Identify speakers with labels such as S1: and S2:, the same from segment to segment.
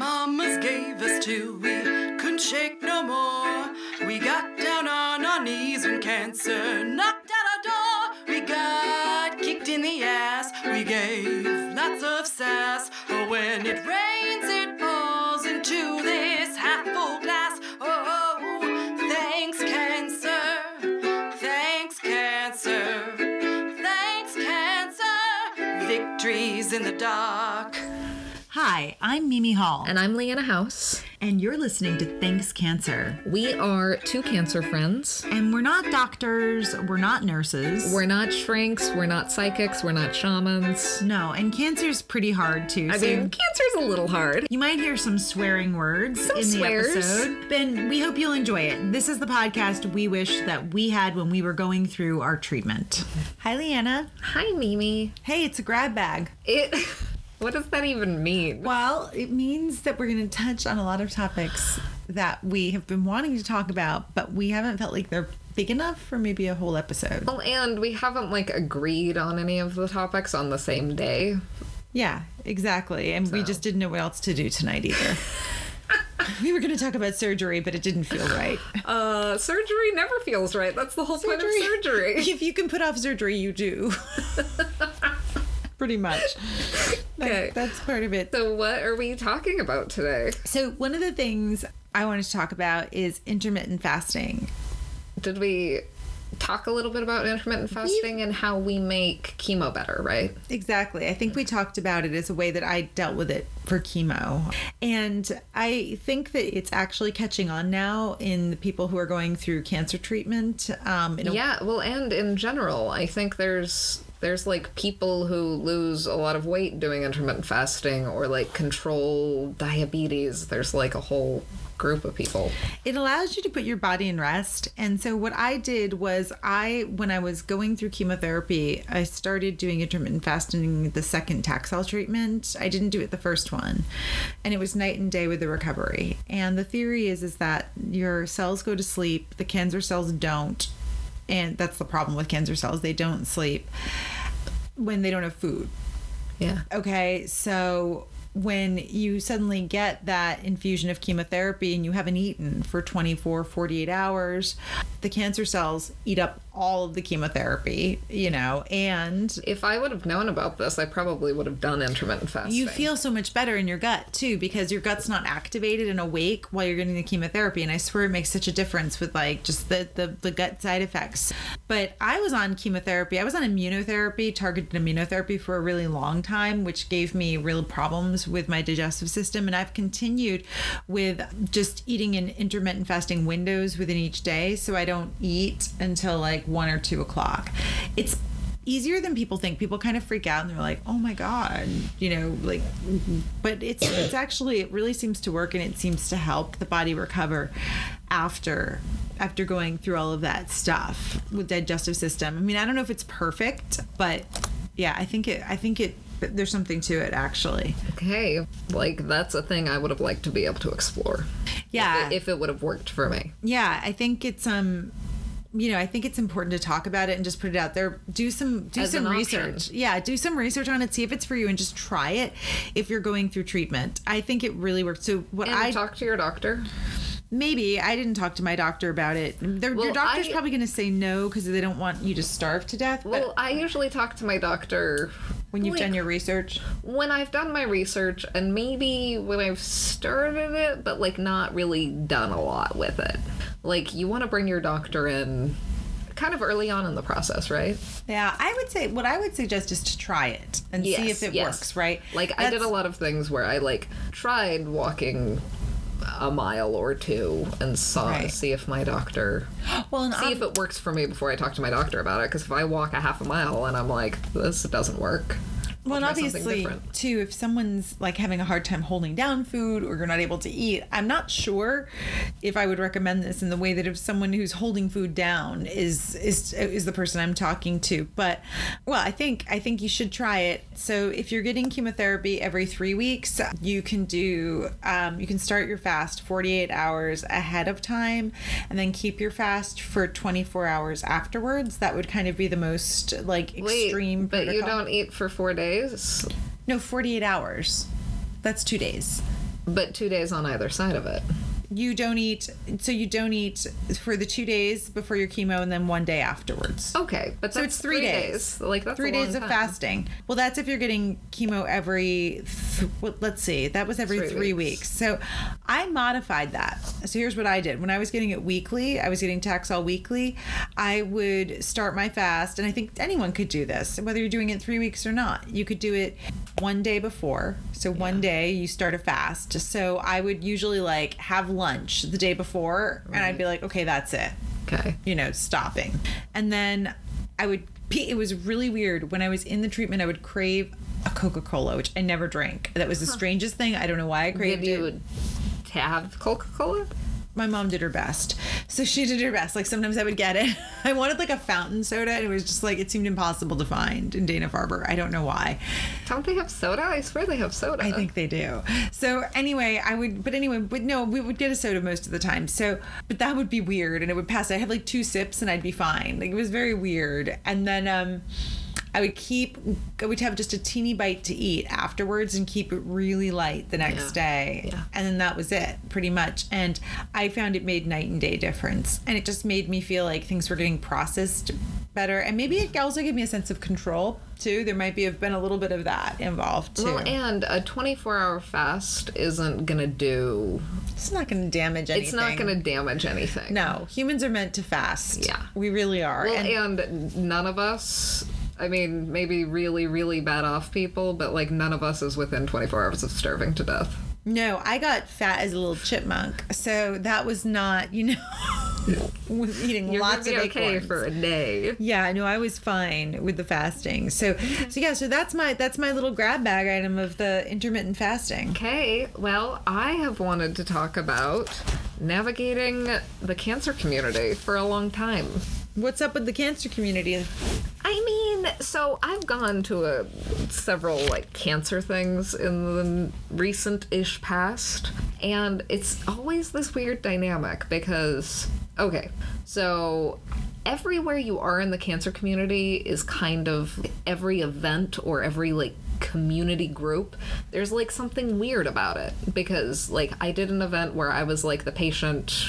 S1: mamas gave us till we couldn't shake no more. We got down on our knees when cancer knocked at our door. We got kicked in the ass. We gave lots of sass. Oh, when it rains, it falls into this half full glass. Oh, thanks, cancer. Thanks, cancer. Thanks, cancer. Victories in the dark.
S2: Hi, I'm Mimi Hall,
S3: And I'm Leanna House.
S2: and you're listening to Thanks Cancer.
S3: We are two cancer friends.
S2: And we're not doctors, we're not nurses.
S3: We're not shrinks, we're not psychics, we're not shamans.
S2: no, and cancer's pretty hard too.
S3: I
S2: so
S3: mean, cancer's a little hard.
S2: you might hear some swearing words in the
S3: swears.
S2: episode. Ben, we hope you'll enjoy it. This is the podcast we wish that we had when we were going through our treatment. Hi, Leanna.
S3: Hi, Mimi.
S2: Hey, it's a grab bag.
S3: It. What does that even mean?
S2: Well, it means that we're going to touch on a lot of topics that we have been wanting to talk about, but we haven't felt like they're big enough for maybe a whole episode.
S3: Well, and we haven't like agreed on any of the topics on the same day.
S2: Yeah, exactly. And we just didn't know what else to do tonight either. we were going to talk about surgery, but it didn't feel right.
S3: Uh, surgery never feels right. That's the whole point of surgery.
S2: if you can put off surgery, you do. Pretty much. That-
S3: Okay.
S2: that's part of it.
S3: So, what are we talking about today?
S2: So, one of the things I wanted to talk about is intermittent fasting.
S3: Did we talk a little bit about intermittent fasting and how we make chemo better, right?
S2: Exactly. I think we talked about it as a way that I dealt with it for chemo. And I think that it's actually catching on now in the people who are going through cancer treatment. Um, in a-
S3: Yeah, well, and in general, I think there's there's like people who lose a lot of weight doing intermittent fasting or like control diabetes. There's like a whole group of people.
S2: It allows you to put your body in rest. And so what I did was I when I was going through chemotherapy, I started doing intermittent fasting the second Taxol treatment. I didn't do it the first one. And it was night and day with the recovery. And the theory is is that your cells go to sleep, the cancer cells don't. And that's the problem with cancer cells. They don't sleep when they don't have food.
S3: Yeah.
S2: Okay, so when you suddenly get that infusion of chemotherapy and you haven't eaten for 24, 48 hours, the cancer cells eat up all of the chemotherapy, you know, and
S3: If I would have known about this, I probably would have done intermittent fasting.
S2: you feel so much better in your gut too because your gut's not activated and awake while you're getting the chemotherapy and i swear it makes such a difference with like just the, the the gut side effects but i was on chemotherapy i was on immunotherapy targeted immunotherapy for a really long time which gave me real problems with my digestive system and i've continued with just eating in intermittent fasting windows within each day so i don't eat until like one or two o'clock it's easier than people think. People kind of freak out and they're like, "Oh my god," you know, like but it's it's actually it really seems to work and it seems to help the body recover after after going through all of that stuff with digestive system. I mean, I don't know if it's perfect, but yeah, I think it I think it there's something to it actually.
S3: Okay, like that's a thing I would have liked to be able to explore.
S2: Yeah.
S3: If it, if it would have worked for me.
S2: yeah, I think it's um you know, I think it's important to talk about it and just put it out there. Do some do
S3: As
S2: some research. Yeah, do some research on it. See if it's for you, and just try it if you're going through treatment. I think it really works. So what
S3: And
S2: I
S3: talk to your doctor.
S2: maybe I didn't talk to my doctor about it. Their, your
S3: Well,
S2: doctor's
S3: I-
S2: probably going to say no because they don't want you to starve to death.
S3: Well, I usually talk to my doctor
S2: when you've
S3: like,
S2: done your research,
S3: when I've done my research and maybe when I've started it, but like not really done a lot with it. Like you want to bring your doctor in kind of early on in the process, right?
S2: yeah, I would say what I would suggest is to try it and see if it
S3: yes.
S2: works. Right?
S3: Like I did a lot of things where I like tried walking a mile or two and saw
S2: Right.
S3: see if my doctor
S2: Well, and
S3: see
S2: ob-
S3: if it works for me before I talk to my doctor about it. Because if I walk a half a mile and I'm like, this doesn't work.
S2: Well, and obviously, too, if someone's like having a hard time holding down food or you're not able to eat, I'm not sure if I would recommend this in the way that if someone who's holding food down is is is the person I'm talking to. But well, I think I think you should try it. So if you're getting chemotherapy every three weeks, you can do um, you can start your fast 48 hours ahead of time, and then keep your fast for 24 hours afterwards. That would kind of be the most like
S3: Wait,
S2: extreme.
S3: but you don't eat for four days.
S2: No, 48 hours. That's two days.
S3: But two days on either side of it.
S2: You don't eat, so you don't eat for the two days before your chemo and then one day afterwards.
S3: Okay, but
S2: So it's three days.
S3: Like that's
S2: Three days of
S3: time.
S2: fasting. Well, that's if you're getting chemo every, th- well, let's see, that was every
S3: Three
S2: three,
S3: weeks.
S2: weeks. So I modified that. So here's what I did. When I was getting it weekly, I was getting Taxol weekly, I would start my fast, and I think anyone could do this, whether you're doing it three weeks or not. You could do it one day before. So one day you start a fast. So I would usually like have lunch the day before, and I'd be like, okay, that's it
S3: Okay.
S2: you know, stopping. And then I would pee. It was really weird. When I was in the treatment, I would crave a Coca Cola, which I never drank. That was the strangest thing. I don't know why I craved
S3: Did
S2: it.
S3: you would have Coca Cola?
S2: My mom did her best. So she did her best. Like sometimes I would get it. I wanted like a fountain soda, and it was just like, it seemed impossible to find in Dana Farber. I don't know why.
S3: Don't they have soda? I swear they have soda.
S2: I think they do. So anyway, I would, but anyway, but no, we would get a soda most of the time. So, but that would be weird, and it would pass. I'd have like two sips, and I'd be fine. Like it was very weird. And then um, I would keep, I would have just a teeny bite to eat afterwards, and keep it really light the next
S3: Yeah.
S2: day.
S3: Yeah.
S2: And then that was it, pretty much. And I found it made night and day difference, and it just made me feel like things were getting processed better, and maybe it also gave me a sense of control too. There might be have been a little bit of that involved too.
S3: Well, and a 24 hour fast isn't gonna do.
S2: It's not going to damage anything.
S3: It's not gonna damage anything.
S2: No, humans are meant to fast.
S3: Yeah.
S2: we really are.
S3: Well,
S2: and,
S3: and none of us. I mean, maybe really, really bad off people, but like none of us is within 24 hours of starving to death.
S2: no, I got fat as a little chipmunk, so that was not, you know, was eating
S3: You're
S2: lots of
S3: okay
S2: acorns.
S3: for a day.
S2: yeah, no, I was fine with the fasting. So, so yeah, so that's my that's my little grab bag item of the intermittent fasting.
S3: Okay, well, I have wanted to talk about navigating the cancer community for a long time.
S2: What's up with the cancer community?
S3: I mean, so I've gone to a, several like cancer things in the recent-ish past, and it's always this weird dynamic because okay, so everywhere you are in the cancer community is kind of every event or every like community group there's like something weird about it. Because like I did an event where I was like the patient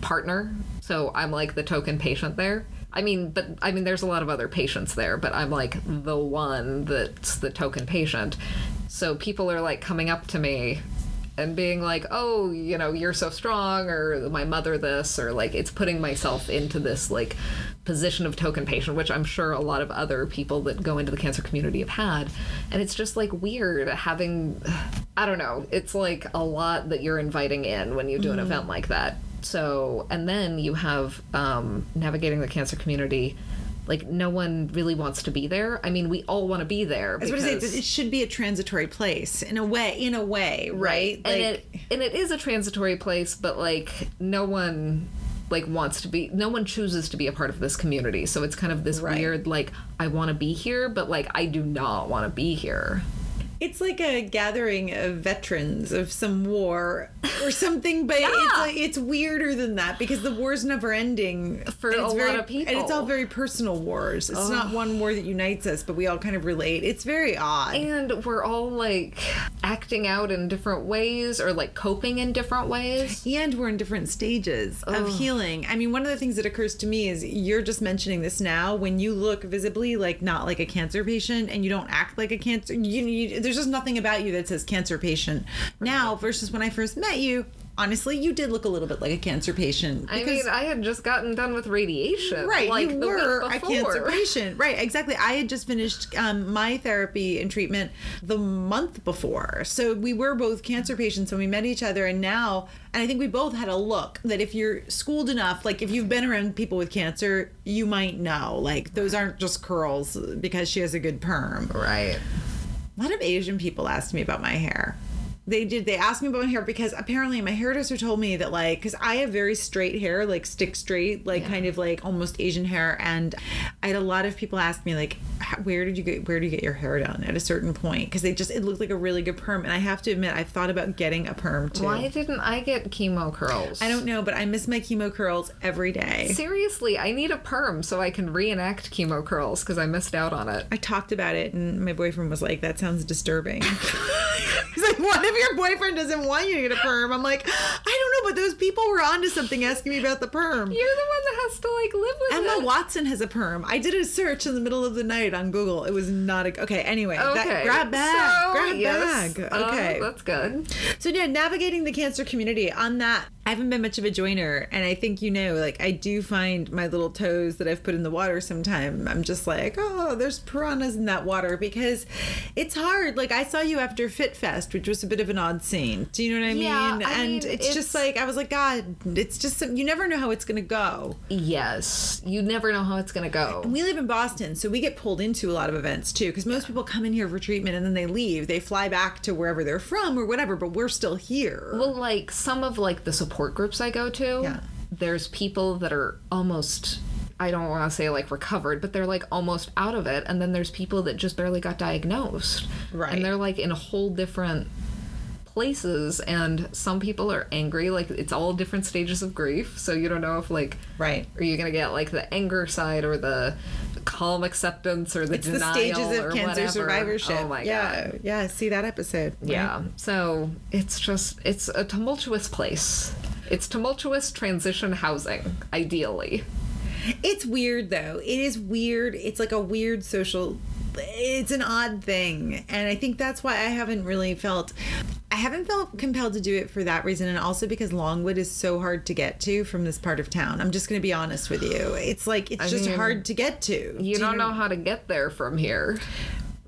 S3: partner. So I'm like the token patient there I mean, but I mean, there's a lot of other patients there, but I'm like the one that's the token patient. So people are like coming up to me and being like, oh, you know, you're so strong, or my mother this, or like it's putting myself into this like position of token patient, which I'm sure a lot of other people that go into the cancer community have had. And it's just like weird having, I don't know, it's like a lot that you're inviting in when you do an mm-hmm. event like that. So, and then you have um, navigating the cancer community. Like no one really wants to be there. I mean, we all want to be there.
S2: I was going to say
S3: because-
S2: it should be a transitory place in a way. In a way, right?
S3: and
S2: Like-
S3: it and it is a transitory place but like no one like wants to be no one chooses to be a part of this community so it's kind of this
S2: Right.
S3: weird like i want to be here but like i do not want to be here
S2: It's like a gathering of veterans of some war or something, but it's like it's weirder than that because the war's never ending
S3: For a
S2: it's
S3: lot of people.
S2: and it's all very personal wars. It's not one war that unites us, but we all kind of relate. It's very odd.
S3: and we're all like acting out in different ways or like coping in different ways
S2: and we're in different stages of healing. I mean, one of the things that occurs to me is you're just mentioning this now. When you look visibly like not like a cancer patient and you don't act like a cancer, you, you there's just nothing about you that says cancer patient now versus when I first met you. Honestly, you did look a little bit like a cancer patient.
S3: i mean i had just gotten done with radiation
S2: Right,
S3: like
S2: you were a cancer patient. Right, exactly. I had just finished um, my therapy and treatment the month before, so we were both cancer patients when we met each other. And now, and I think we both had a look that if you're schooled enough, like if you've been around people with cancer, you might know like those aren't just curls because she has a good perm.
S3: right
S2: A lot of Asian people asked me about my hair. They did. They asked me about my hair because apparently my hairdresser told me that like because I have very straight hair, like stick straight, like kind of like almost Asian hair, and I had a lot of people ask me like, where did you get where do you get your hair done at a certain point? Because they just it looked like a really good perm, and I have to admit I've thought about getting a perm too.
S3: why didn't i get chemo curls
S2: I don't know, but I miss my chemo curls every day.
S3: Seriously, I need a perm so I can reenact chemo curls because I missed out on it.
S2: I talked about it, and my boyfriend was like, "That sounds disturbing." He's like, "What if your boyfriend doesn't want you to get a perm? I'm like, I don't know, but those people were onto something asking me about the perm.
S3: You're the one that has to like live with it.
S2: Emma
S3: it.
S2: Watson has a perm. I did a search in the middle of the night on Google. It was not a okay. Anyway, that,
S3: Okay.
S2: grab bag,
S3: So,
S2: grab
S3: yes,
S2: bag.
S3: uh,
S2: Okay,
S3: that's good.
S2: so yeah, navigating the cancer community on that. I haven't been much of a joiner, and I think you know, like I do find my little toes that I've put in the water sometime. I'm just like, oh, there's piranhas in that water because it's hard. Like I saw you after Fit Fest, which was a bit of an odd scene. Do you know what I
S3: Yeah,
S2: mean?
S3: I
S2: and
S3: mean,
S2: it's, just like I was like, God, it's just some, you never know how it's gonna go.
S3: Yes, you never know how it's gonna go.
S2: We live in Boston, so we get pulled into a lot of events too. Because most people come in here for treatment and then they leave. They fly back to wherever they're from or whatever, but we're still here.
S3: Well, like some of like the support groups I go to,
S2: Yeah.
S3: there's people that are almost I don't want to say like recovered, but they're like almost out of it, and then there's people that just barely got diagnosed,
S2: Right.
S3: And they're like in a whole different places, and some people are angry. Like it's all different stages of grief, so you don't know if like
S2: Right.
S3: are you gonna get like the anger side or the calm acceptance or the
S2: It's the
S3: denial
S2: stages
S3: or
S2: of cancer
S3: whatever.
S2: survivorship.
S3: Oh my
S2: yeah,
S3: god.
S2: yeah. See that episode? right?
S3: Yeah. So it's just it's a tumultuous place. It's tumultuous transition housing, ideally.
S2: It's weird though. It is weird. It's like a weird social. It's an odd thing, and I think that's why I haven't really felt. I haven't felt compelled to do it for that reason, and also because Longwood is so hard to get to from this part of town. I'm just going to be honest with you. It's like it's just
S3: mean,
S2: hard to get to.
S3: You
S2: Do
S3: don't know how to get there from here.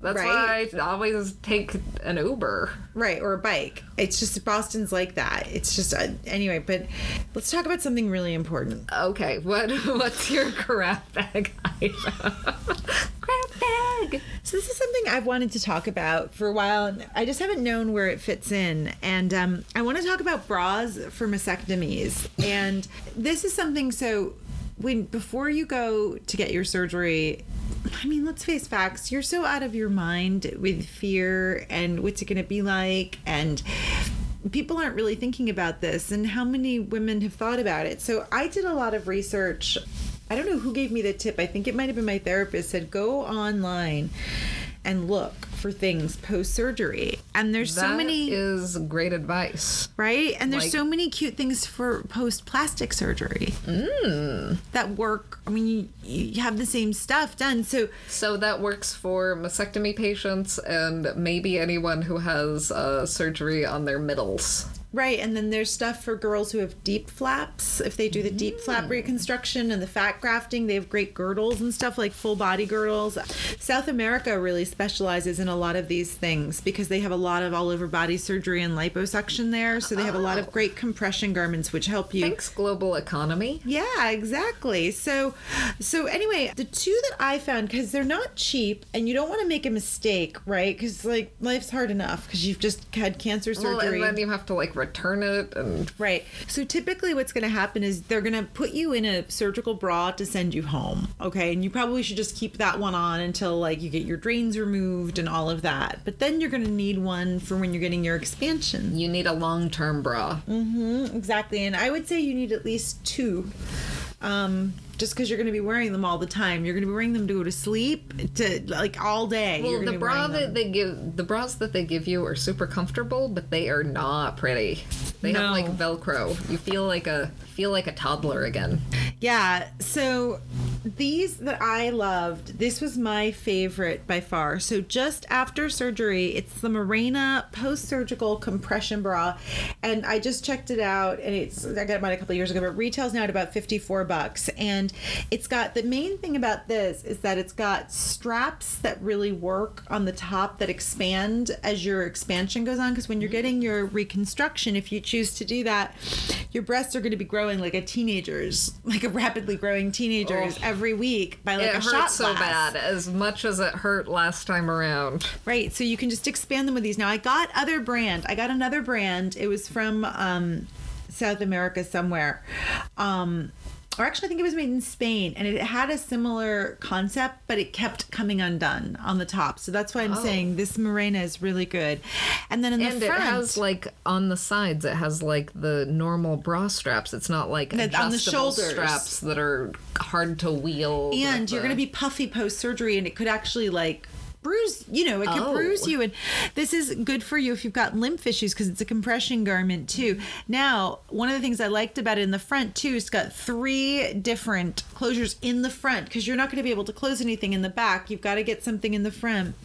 S3: That's
S2: Right.
S3: why I always take an Uber.
S2: right or a bike. It's just Boston's like that. It's just uh, anyway. But let's talk about something really important.
S3: Okay, what what's your crap bag item? grab bag.
S2: So this is something I've wanted to talk about for a while. and I just haven't known where it fits in, and um, I want to talk about bras for mastectomies. And this is something. So when before you go to get your surgery. I mean, let's face facts. You're so out of your mind with fear and what's it going to be like, and people aren't really thinking about this. And how many women have thought about it? So I did a lot of research I don't know who gave me the tip. I think it might have been my therapist said go online and look for things post surgery. And there's so many
S3: is great advice.
S2: right? And there's
S3: like-
S2: so many cute things for post plastic surgery that work. I mean, you, you have the same stuff done. So
S3: So that works for mastectomy patients and maybe anyone who has uh, surgery on their middles.
S2: Right, and then there's stuff for girls who have deep flaps. If they do the deep flap mm. reconstruction and the fat grafting, they have great girdles and stuff like full body girdles. South America really specializes in a lot of these things because they have a lot of all over body surgery and liposuction there. So they have a lot of oh. great compression garments which help you.
S3: Thanks, global economy.
S2: Yeah, exactly. So, so anyway, the two that I found because they're not cheap, and you don't want to make a mistake, right? Because like life's hard enough because you've just had cancer surgery.
S3: Well, and then you have to like return it and
S2: Right. So typically what's going to happen is they're going to put you in a surgical bra to send you home. Okay. And you probably should just keep that one on until like you get your drains removed and all of that. But then you're going to need one for when you're getting your expansion.
S3: you need a long-term bra. Mm-hmm.
S2: Exactly. And I would say you need at least two. Um, just because you're going to be wearing them all the time, you're going to be wearing them to go to sleep, to like all day.
S3: Well, the bra that they give, the bras that they give you are super comfortable, but they are not pretty. They
S2: No.
S3: have like Velcro. You feel like a feel like a toddler again.
S2: Yeah. So these that I loved, this was my favorite by far. So just after surgery, it's the Marena post-surgical compression bra, and I just checked it out, and it's I got mine a couple years ago, but retails now at about fifty-four bucks, and it's got the main thing about this is that it's got straps that really work on the top that expand as your expansion goes on. Because when you're mm-hmm. getting your reconstruction, if you choose to do that, your breasts are going to be growing like a teenager's, like a rapidly growing teenager's
S3: Oh.
S2: Every week by like
S3: it
S2: a shot
S3: so
S2: glass.
S3: bad, as much as it hurt last time around.
S2: Right. So you can just expand them with these. Now I got other brand. I got another brand. It was from um, South America somewhere. Um, or actually, I think it was made in Spain, and it had a similar concept, but it kept coming undone on the top. So that's why I'm oh. saying this Marena is really good. And then in
S3: Oh. And
S2: the
S3: it has like on the sides, it has like the normal bra straps. It's not like
S2: That- on the shoulders.
S3: straps that are hard to wheel.
S2: and you're
S3: the-
S2: going to be puffy post surgery, and it could actually like bruise, you know, it can
S3: Oh.
S2: bruise you. And this is good for you if you've got lymph issues because it's a compression garment too. Now, one of the things I liked about it in the front too, it's got three different closures in the front because you're not going to be able to close anything in the back. You've got to get something in the front.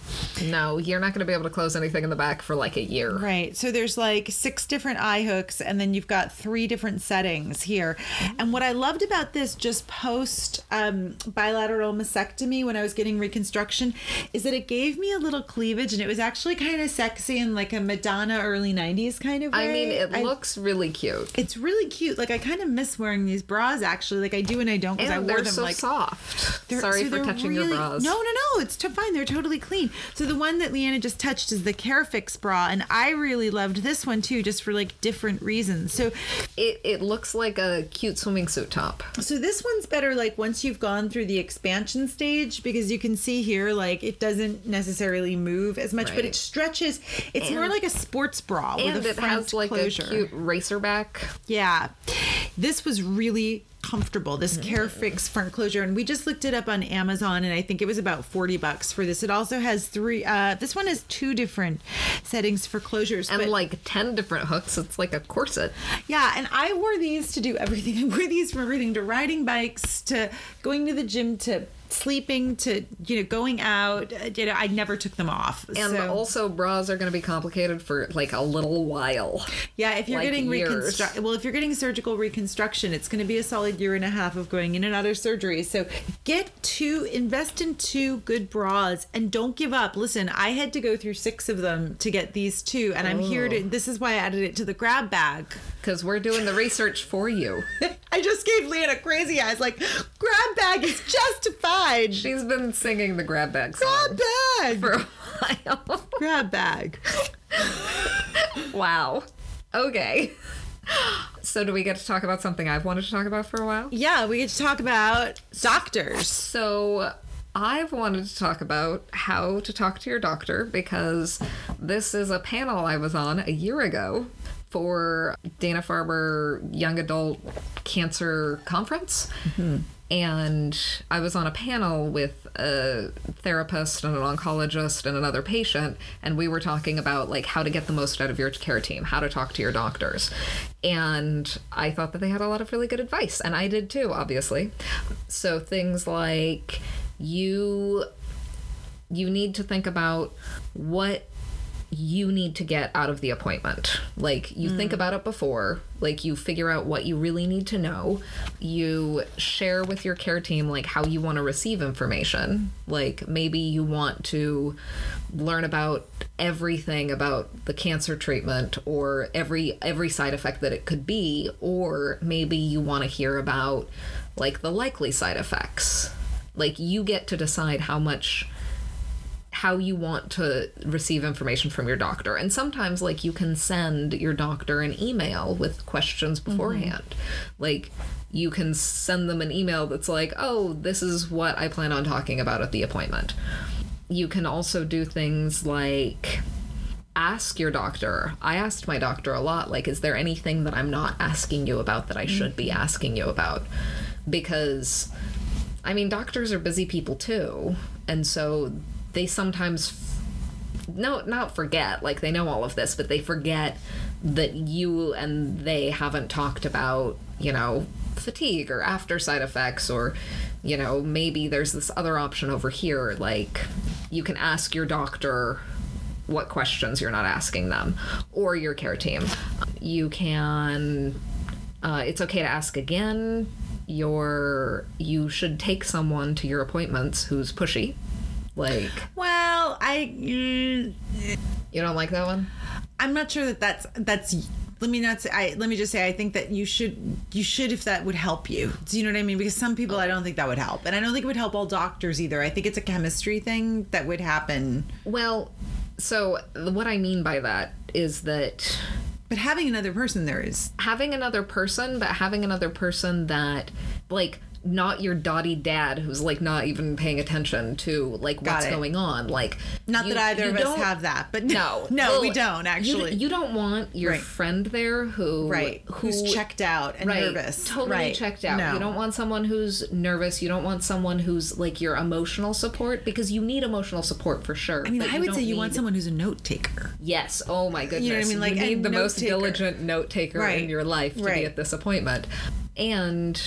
S3: No, you're not going to be able to close anything in the back for like a year.
S2: Right. So there's like six different eye hooks, and then you've got three different settings here. And what I loved about this just post um, bilateral mastectomy when I was getting reconstruction is that it gave me a little cleavage, and it was actually kind of sexy in like a Madonna early 90s kind of way.
S3: I mean, it
S2: I-
S3: looks really cute.
S2: It's really cute. Like I kind of miss wearing these bras actually. Like I do and I don't because I wore them
S3: so
S2: like
S3: soft.
S2: they're-
S3: Sorry
S2: so
S3: for
S2: they're
S3: touching your bras.
S2: No, no, no. It's t- fine. They're totally clean. So the one that Leanna just touched is the Carefix bra, and I really loved this one too, just for like different reasons. So,
S3: It, it looks like a cute swimming suit top.
S2: so this one's better like once you've gone through the expansion stage because you can see here like it doesn't necessarily move as much, but it stretches. It's more like a sports bra
S3: And
S2: with a
S3: it
S2: front
S3: has like
S2: closure.
S3: a cute racer back.
S2: Yeah. This was really comfortable, this
S3: Mm-hmm.
S2: Carefix front closure. And we just looked it up on Amazon and I think it was about 40 bucks for this. It also has three, uh, this one has two different settings for closures.
S3: And like 10 different hooks. It's like a corset.
S2: yeah, and I wore these to do everything. I wore these from everything to riding bikes to going to the gym to sleeping to, you know, going out. Uh, You know, I never took them off.
S3: And
S2: so,
S3: also, bras are going to be complicated for like a little while.
S2: Yeah, if you're
S3: like
S2: getting reconstruct, well, if you're getting surgical reconstruction, it's going to be a solid year and a half of going in and out of surgery. So get two, invest in two good bras, and don't give up. Listen, I had to go through six of them to get these two, and I'm here to. This is why I added it to the grab bag.
S3: Because we're doing the research for you.
S2: I just gave Leanna crazy eyes, like grab bag is justified.
S3: She's been singing the grab bag song
S2: Grab bag.
S3: for a while.
S2: grab bag.
S3: wow. Okay. So, do we get to talk about something I've wanted to talk about for a while?
S2: Yeah, we get to talk about doctors.
S3: So, I've wanted to talk about how to talk to your doctor because this is a panel I was on a year ago for Dana Farber Young Adult Cancer Conference. Mm-hmm. And I was on a panel with a therapist and an oncologist and another patient, and we were talking about like how to get the most out of your care team, how to talk to your doctors. And I thought that they had a lot of really good advice, and I did too, obviously. So things like you you need to think about what you need to get out of the appointment. Like you think mm. about it before, like you figure out what you really need to know. You share with your care team like how you want to receive information. Like maybe you want to learn about everything about the cancer treatment or every every side effect that it could be or maybe you want to hear about like the likely side effects. Like you get to decide how much how you want to receive information from your doctor. And sometimes, like, you can send your doctor an email with questions mm-hmm. beforehand. Like, you can send them an email that's like, oh, this is what I plan on talking about at the appointment. You can also do things like ask your doctor. I asked my doctor a lot, like, is there anything that I'm not asking you about that I should be mm-hmm. asking you about? Because, I mean, doctors are busy people too. And so they sometimes no not forget like they know all of this but they forget that you and they haven't talked about you know fatigue or after side effects or you know maybe there's this other option over here like you can ask your doctor what questions you're not asking them or your care team. You can uh, it's okay to ask again. Your you should take someone to your appointments who's pushy like
S2: Well, I. mm,
S3: you don't like that one
S2: I'm not sure that that's that's. Let me not say. I let me just say. I think that you should you should if that would help you. Do you know what I mean? Because some people I don't think that would help, and I don't think it would help all doctors either. I think it's a chemistry thing that would happen.
S3: well so what i mean by that is that
S2: But having another person there is
S3: having another person but having another person that like not your dotty dad who's like not even paying attention to like
S2: Got
S3: what's
S2: it.
S3: going on. Like
S2: Not
S3: you-
S2: that either of us have that, but
S3: No,
S2: no,
S3: Well,
S2: we don't actually.
S3: You, don't want your
S2: Right.
S3: friend there who
S2: right? Who's checked out and
S3: right,
S2: nervous?
S3: Totally
S2: right.
S3: checked out.
S2: No.
S3: You don't want someone who's nervous. You don't want someone who's like your emotional support because you need emotional support for sure.
S2: I mean, I would say you want someone who's a note taker.
S3: Yes. Oh my goodness.
S2: You know what I mean? Like,
S3: you need the most diligent note taker
S2: Right.
S3: in your life to be at this appointment. And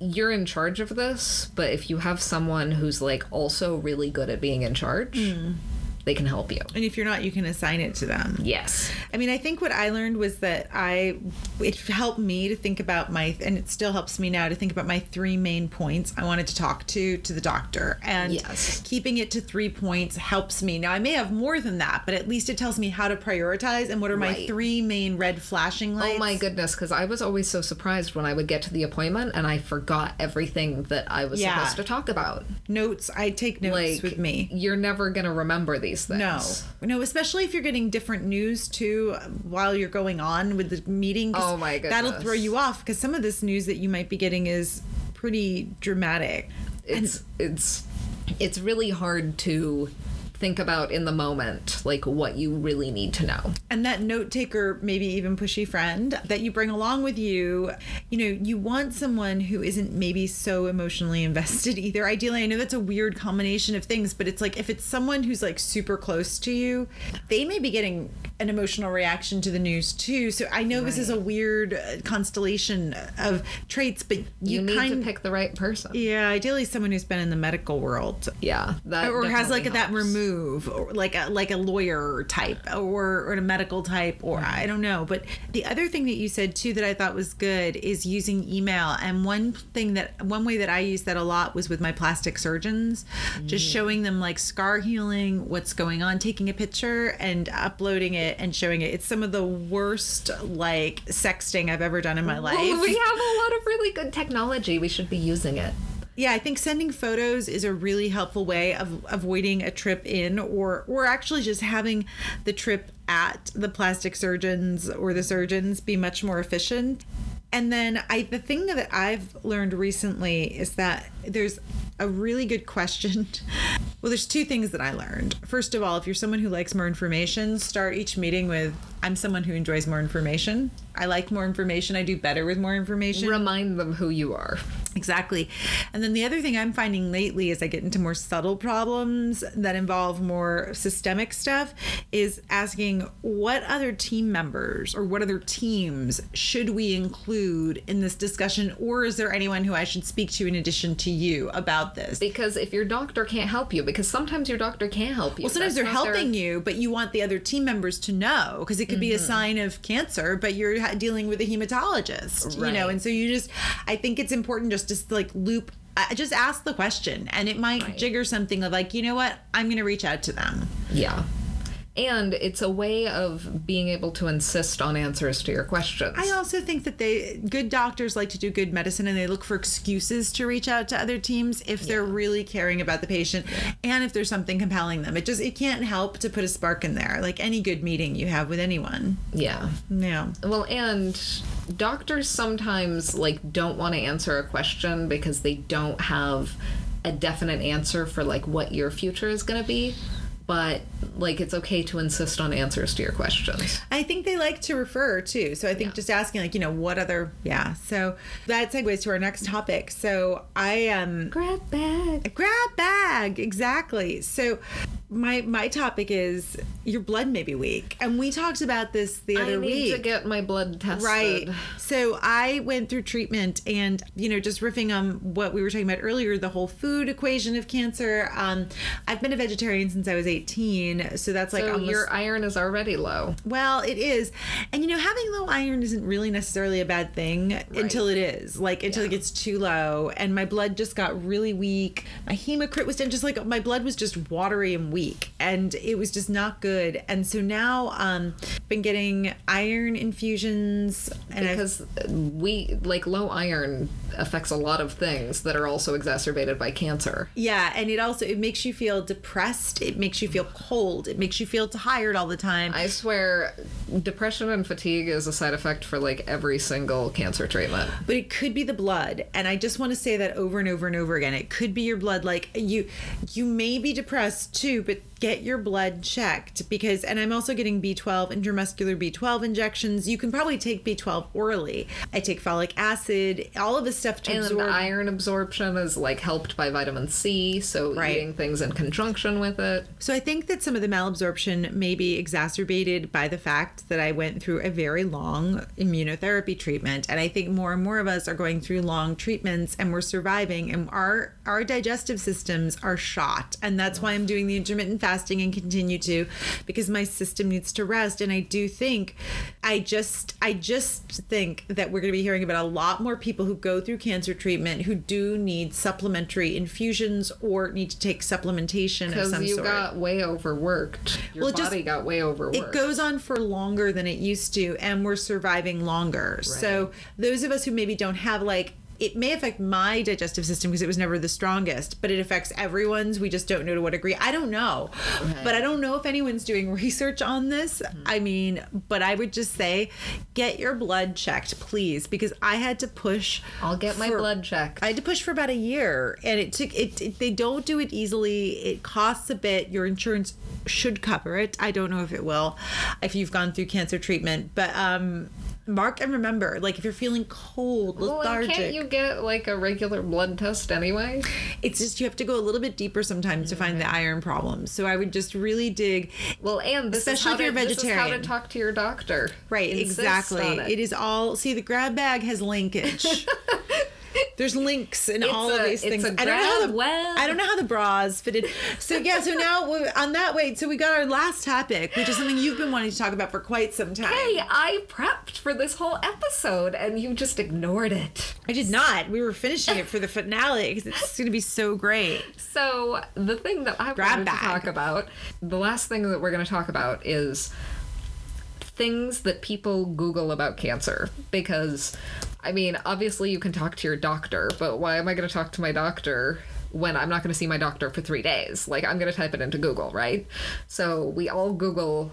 S3: you're in charge of this, but if you have someone who's like also really good at being in charge,
S2: Hmm.
S3: They can help you.
S2: And if you're not, you can assign it to them.
S3: Yes.
S2: I mean, I think what I learned was that I it helped me to think about my and it still helps me now to think about my three main points I wanted to talk to to the doctor. And
S3: Yes.
S2: keeping it to 3 points helps me. Now, I may have more than that, but at least it tells me how to prioritize and what are my three main red flashing oh lights.
S3: Oh my goodness, because I was always so surprised when I would get to the appointment and I forgot everything that I was
S2: Yeah.
S3: supposed to talk about.
S2: Notes, I take notes
S3: Like
S2: with me.
S3: You're never gonna remember these things.
S2: No, no, especially if you're getting different news too while you're going on with the meeting.
S3: Oh my goodness, That'll
S2: throw you off because some of this news that you might be getting is pretty dramatic.
S3: it's it's it's really hard to think about in the moment like what you really need to know
S2: And that note taker, maybe even pushy friend that you bring along with you, you know, you want someone who isn't maybe so emotionally invested either. Ideally, I know that's a weird combination of things, but it's like if it's someone who's like super close to you, they may be getting an emotional reaction to the news too. So I know this is a weird uh, constellation of traits, but you,
S3: you, need
S2: kind
S3: to pick the right person.
S2: Yeah, ideally someone who's been in the medical world.
S3: Yeah that
S2: or has like
S3: definitely
S2: that remove or like a like a lawyer type or or a medical type or I don't know. But the other thing that you said too that I thought was good is using email. And one thing that one way that I used that a lot was with my plastic surgeons just
S3: Mm.
S2: showing them like scar healing what's going on taking a picture and uploading it and showing it. It's some of the worst like sexting I've ever done in my life
S3: we have a lot of really good technology. We should be using it.
S2: Yeah, I think sending photos is a really helpful way of avoiding a trip in or or actually just having the trip at the plastic surgeons or the surgeons be much more efficient. And then I the thing that I've learned recently is that there's a really good question. Well, there's two things that I learned. First of all, if you're someone who likes more information, start each meeting with I'm someone who enjoys more information. I like more information. I do better with more information.
S3: remind them who you are
S2: Exactly. And then the other thing I'm finding lately as I get into more subtle problems that involve more systemic stuff is asking what other team members or what other teams should we include in this discussion or is there anyone who I should speak to in addition to you about this?
S3: because if your doctor can't help you because sometimes your doctor can't help you
S2: Well, sometimes
S3: That's
S2: they're
S3: not their-
S2: helping you, but you want the other team members to know because it could be a sign of cancer, but you're dealing with a hematologist, you know, and so you just, I think it's important just to like loop, uh, just ask the question, and it might
S3: Right.
S2: jigger something of like, you know what, I'm going to reach out to them.
S3: yeah and it's a way of being able to insist on answers to your questions
S2: I also think that they good doctors like to do good medicine and they look for excuses to reach out to other teams if they're really caring about the patient and if there's something compelling them. It just it can't help to put a spark in there, like any good meeting you have with anyone.
S3: yeah
S2: Yeah.
S3: Well, and doctors sometimes like don't want to answer a question because they don't have a definite answer for like what your future is going to be. But like it's okay to insist on answers to your questions.
S2: I think they like to refer too. So I think
S3: Yeah.
S2: just asking like, you know, what other yeah. So that segues to our next topic. So I um
S3: Grab bag.
S2: grab bag exactly so my my topic is your blood may be weak and we talked about this the other week.
S3: I need
S2: week
S3: to get my blood tested.
S2: Right. So I went through treatment and, you know, just riffing on what we were talking about earlier, the whole food equation of cancer. Um, I've been a vegetarian since I was 18. So that's like
S3: So
S2: almost.
S3: your iron is already low.
S2: Well, it is. And you know, having low iron isn't really necessarily a bad thing until it is. Like until it gets too low. And my blood just got really weak. My hematocrit was just like my blood was just watery and weak. And it was just not good. And so now um been getting iron infusions and I've
S3: Because we like low iron affects a lot of things that are also exacerbated by cancer.
S2: Yeah, and it also it makes you feel depressed. It makes you feel cold. It makes you feel tired all the time.
S3: I swear, depression and fatigue is a side effect for like every single cancer treatment.
S2: but it could be the blood and i just want to say that over and over and over again it could be your blood like you you may be depressed too but get your blood checked because and i'm also getting b12 intramuscular b12 injections. You can probably take b12 orally. I take folic acid. All of this stuff to
S3: And
S2: absorb
S3: the iron absorption is like helped by vitamin C, so
S2: Right.
S3: eating things in conjunction with it.
S2: So I think that some of the malabsorption may be exacerbated by the fact that I went through a very long immunotherapy treatment. And I think more and more of us are going through long treatments and we're surviving and our our digestive systems are shot. And that's why I'm doing the intermittent fasting and continue to because my system needs to rest and I do think I just I just think that we're going to be hearing about a lot more people who go through cancer treatment who do need supplementary infusions or need to take supplementation of
S3: Because
S2: some
S3: you
S2: sort.
S3: got way overworked. Your
S2: Well, it just-
S3: body got way overworked.
S2: it goes on for longer than it used to and we're surviving longer so those of us who maybe don't have like it may affect my digestive system because it was never the strongest but it affects everyone's we just don't know to what degree i don't know but i don't know if anyone's doing research on this
S3: Mm-hmm.
S2: i mean but i would just say get your blood checked please because i had to push
S3: I'll get my blood checked.
S2: I had to push for about a year, and it took it, it. They don't do it easily. It costs a bit. Your insurance should cover it. I don't know if it will, if you've gone through cancer treatment. But um, mark and remember, like if you're feeling cold, lethargic.
S3: well, can't you get like a regular blood test anyway?
S2: it's just you have to go a little bit deeper sometimes to find the mm-hmm. iron problems. So I would just really dig.
S3: Well, and this
S2: Especially
S3: is how
S2: if you're
S3: to, is how to talk to your doctor.
S2: Right,
S3: Insist
S2: exactly.
S3: on
S2: it is all. See, the grab bag has linkage. There's links in
S3: It's
S2: all of these things.
S3: a
S2: I don't know how the
S3: web.
S2: I don't know how the bras fitted. So yeah, so now on that way, so we got our last topic, which is something you've been wanting to talk about for quite some time.
S3: Hey, I prepped for this whole episode and you just ignored it.
S2: I did not. We were finishing it for the finale because it's going to be so great.
S3: So, the thing that I
S2: Grab
S3: wanted to talk about, the last thing that we're going to talk about is things that people Google about cancer. Because, I mean, obviously you can talk to your doctor, but why am I going to talk to my doctor? When I'm not going to see my doctor for three days. Like, I'm going to type it into Google, right? So, we all Google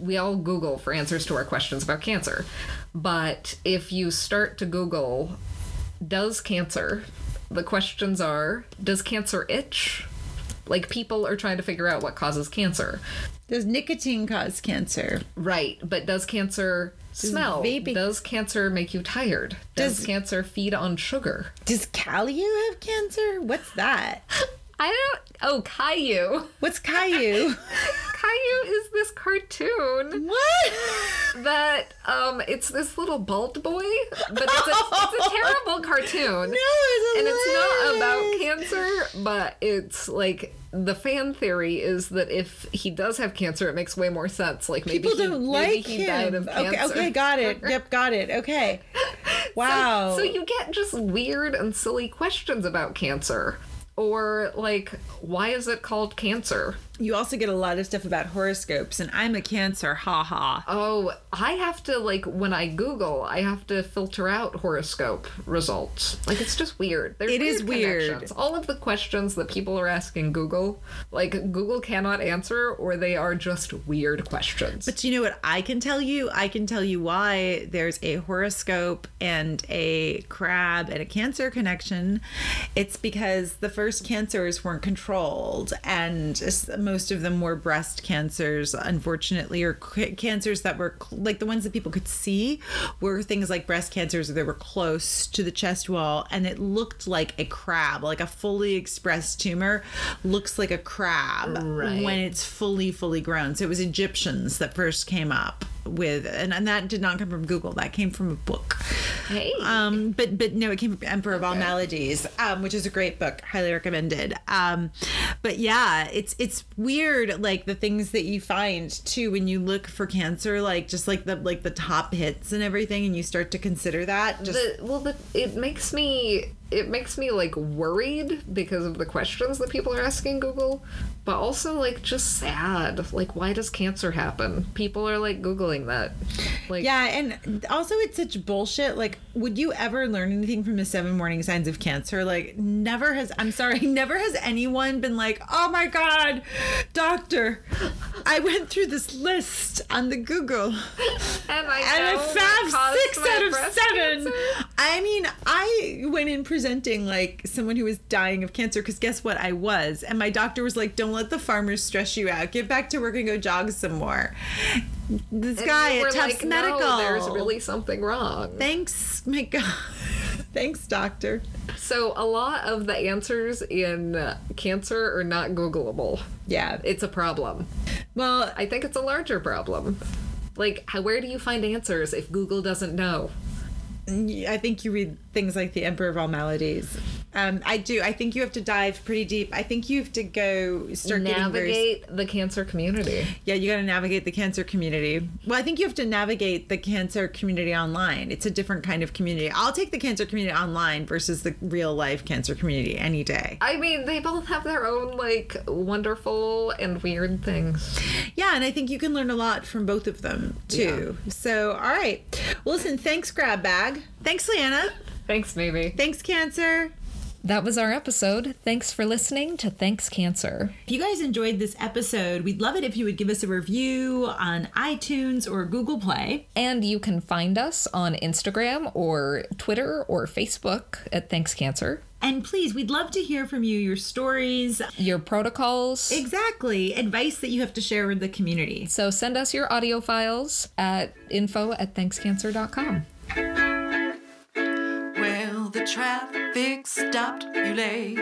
S3: we all Google for answers to our questions about cancer. But if you start to Google, does cancer, the questions are does cancer itch? Like people are trying to figure out what causes cancer.
S2: Does nicotine cause cancer?
S3: Right, but does cancer smell?
S2: vaping-
S3: Does cancer make you tired? Does,
S2: Does-
S3: cancer feed on sugar?
S2: Does Caillou have cancer? What's that?
S3: I don't. Oh, Caillou.
S2: What's Caillou?
S3: Caillou is this cartoon
S2: what?
S3: that um, it's this little bald boy, but it's a, it's a terrible cartoon.
S2: No, it's
S3: and it's not about cancer, but it's like the fan theory is that if he does have cancer, it makes way more sense. Like maybe
S2: People
S3: he,
S2: don't like
S3: he died
S2: him.
S3: of
S2: Okay,
S3: cancer.
S2: okay, got it. Yep, got it. Okay. Wow.
S3: So you get just weird and silly questions about cancer. Or like, why is it called cancer?
S2: You also get a lot of stuff about horoscopes, and I'm a Cancer, haha.
S3: Oh, I have to like when I Google, I have to filter out horoscope results. Like it's just weird. There's
S2: It is weird.
S3: All of the questions that people are asking Google, like Google cannot answer, or they are just weird questions.
S2: But you know what I can tell you? I can tell you why there's a horoscope and a crab and a cancer connection. It's because the first cancers weren't controlled, and most of them were breast cancers, unfortunately, or c- cancers that were cl- like the ones that people could see were things like breast cancers that were close to the chest wall, and it looked like a crab, like a fully expressed tumor looks like a crab
S3: Right.
S2: when it's fully fully grown so it was egyptians that first came up with and, and that did not come from google that came from a book.
S3: Hey,
S2: um but but no it came from emperor of all maladies um which is a great book highly recommended. Um but yeah it's it's weird like the things that you find too when you look for cancer like just like the like the top hits and everything and you start to consider that just
S3: the, well, the, it makes me it makes me like worried because of the questions that people are asking Google, but also like just sad. Like, why does cancer happen? People are like Googling that. Like,
S2: Yeah, and also it's such bullshit. Like, would you ever learn anything from the seven warning signs of cancer? Like, never has, I'm sorry, never has anyone been like, oh my God, doctor, I went through this list on the Google
S3: and I
S2: and I found six out of seven.
S3: cancer.
S2: I mean, I went in presenting like someone who was dying of cancer because guess what? I was. And my doctor was like, don't let the farmers stress you out. Get back to work and go jog some more. This
S3: And
S2: guy at Tufts
S3: like,
S2: Medical.
S3: No, there's really something wrong.
S2: Thanks, my God. Thanks, doctor.
S3: So a lot of the answers in cancer are not Googleable.
S2: Yeah.
S3: It's a problem.
S2: Well,
S3: I think it's a larger problem. Like, how, where do you find answers if Google doesn't know?
S2: I think you read things like The Emperor of All Maladies. Um, I do. I think you have to dive pretty deep. I think you have to go start getting very
S3: Navigate the cancer community.
S2: Yeah, you got to navigate the cancer community. Well, I think you have to navigate the cancer community online. It's a different kind of community. I'll take the cancer community online versus the real life cancer community any day.
S3: I mean, they both have their own like wonderful and weird things.
S2: Yeah, and I think you can learn a lot from both of them too. So, all right. Well, listen, thanks, Grab Bag. Thanks, Leanna.
S3: Thanks, maybe.
S2: Thanks, Cancer.
S4: That was our episode. Thanks for listening to Thanks Cancer.
S2: If you guys enjoyed this episode, we'd love it if you would give us a review on iTunes or Google Play.
S4: And you can find us on Instagram or Twitter or Facebook at Thanks Cancer.
S2: And please, we'd love to hear from you, your stories,
S4: Your protocols.
S2: exactly, advice that you have to share with the community.
S4: So send us your audio files at info at thankscancer.com.
S1: Well, the traffic stopped. You lay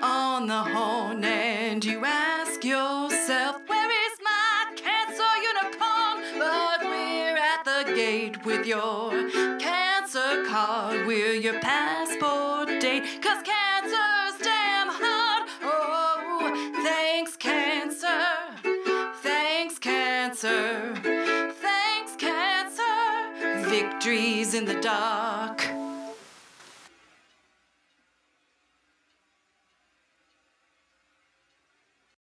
S1: on the horn and you ask yourself, Where is my cancer unicorn? But we're at the gate with your cancer card. We're your passport date. Cause cancer's damn hard. Oh, thanks, cancer. Thanks, cancer. Thanks, cancer. Victories in the dark.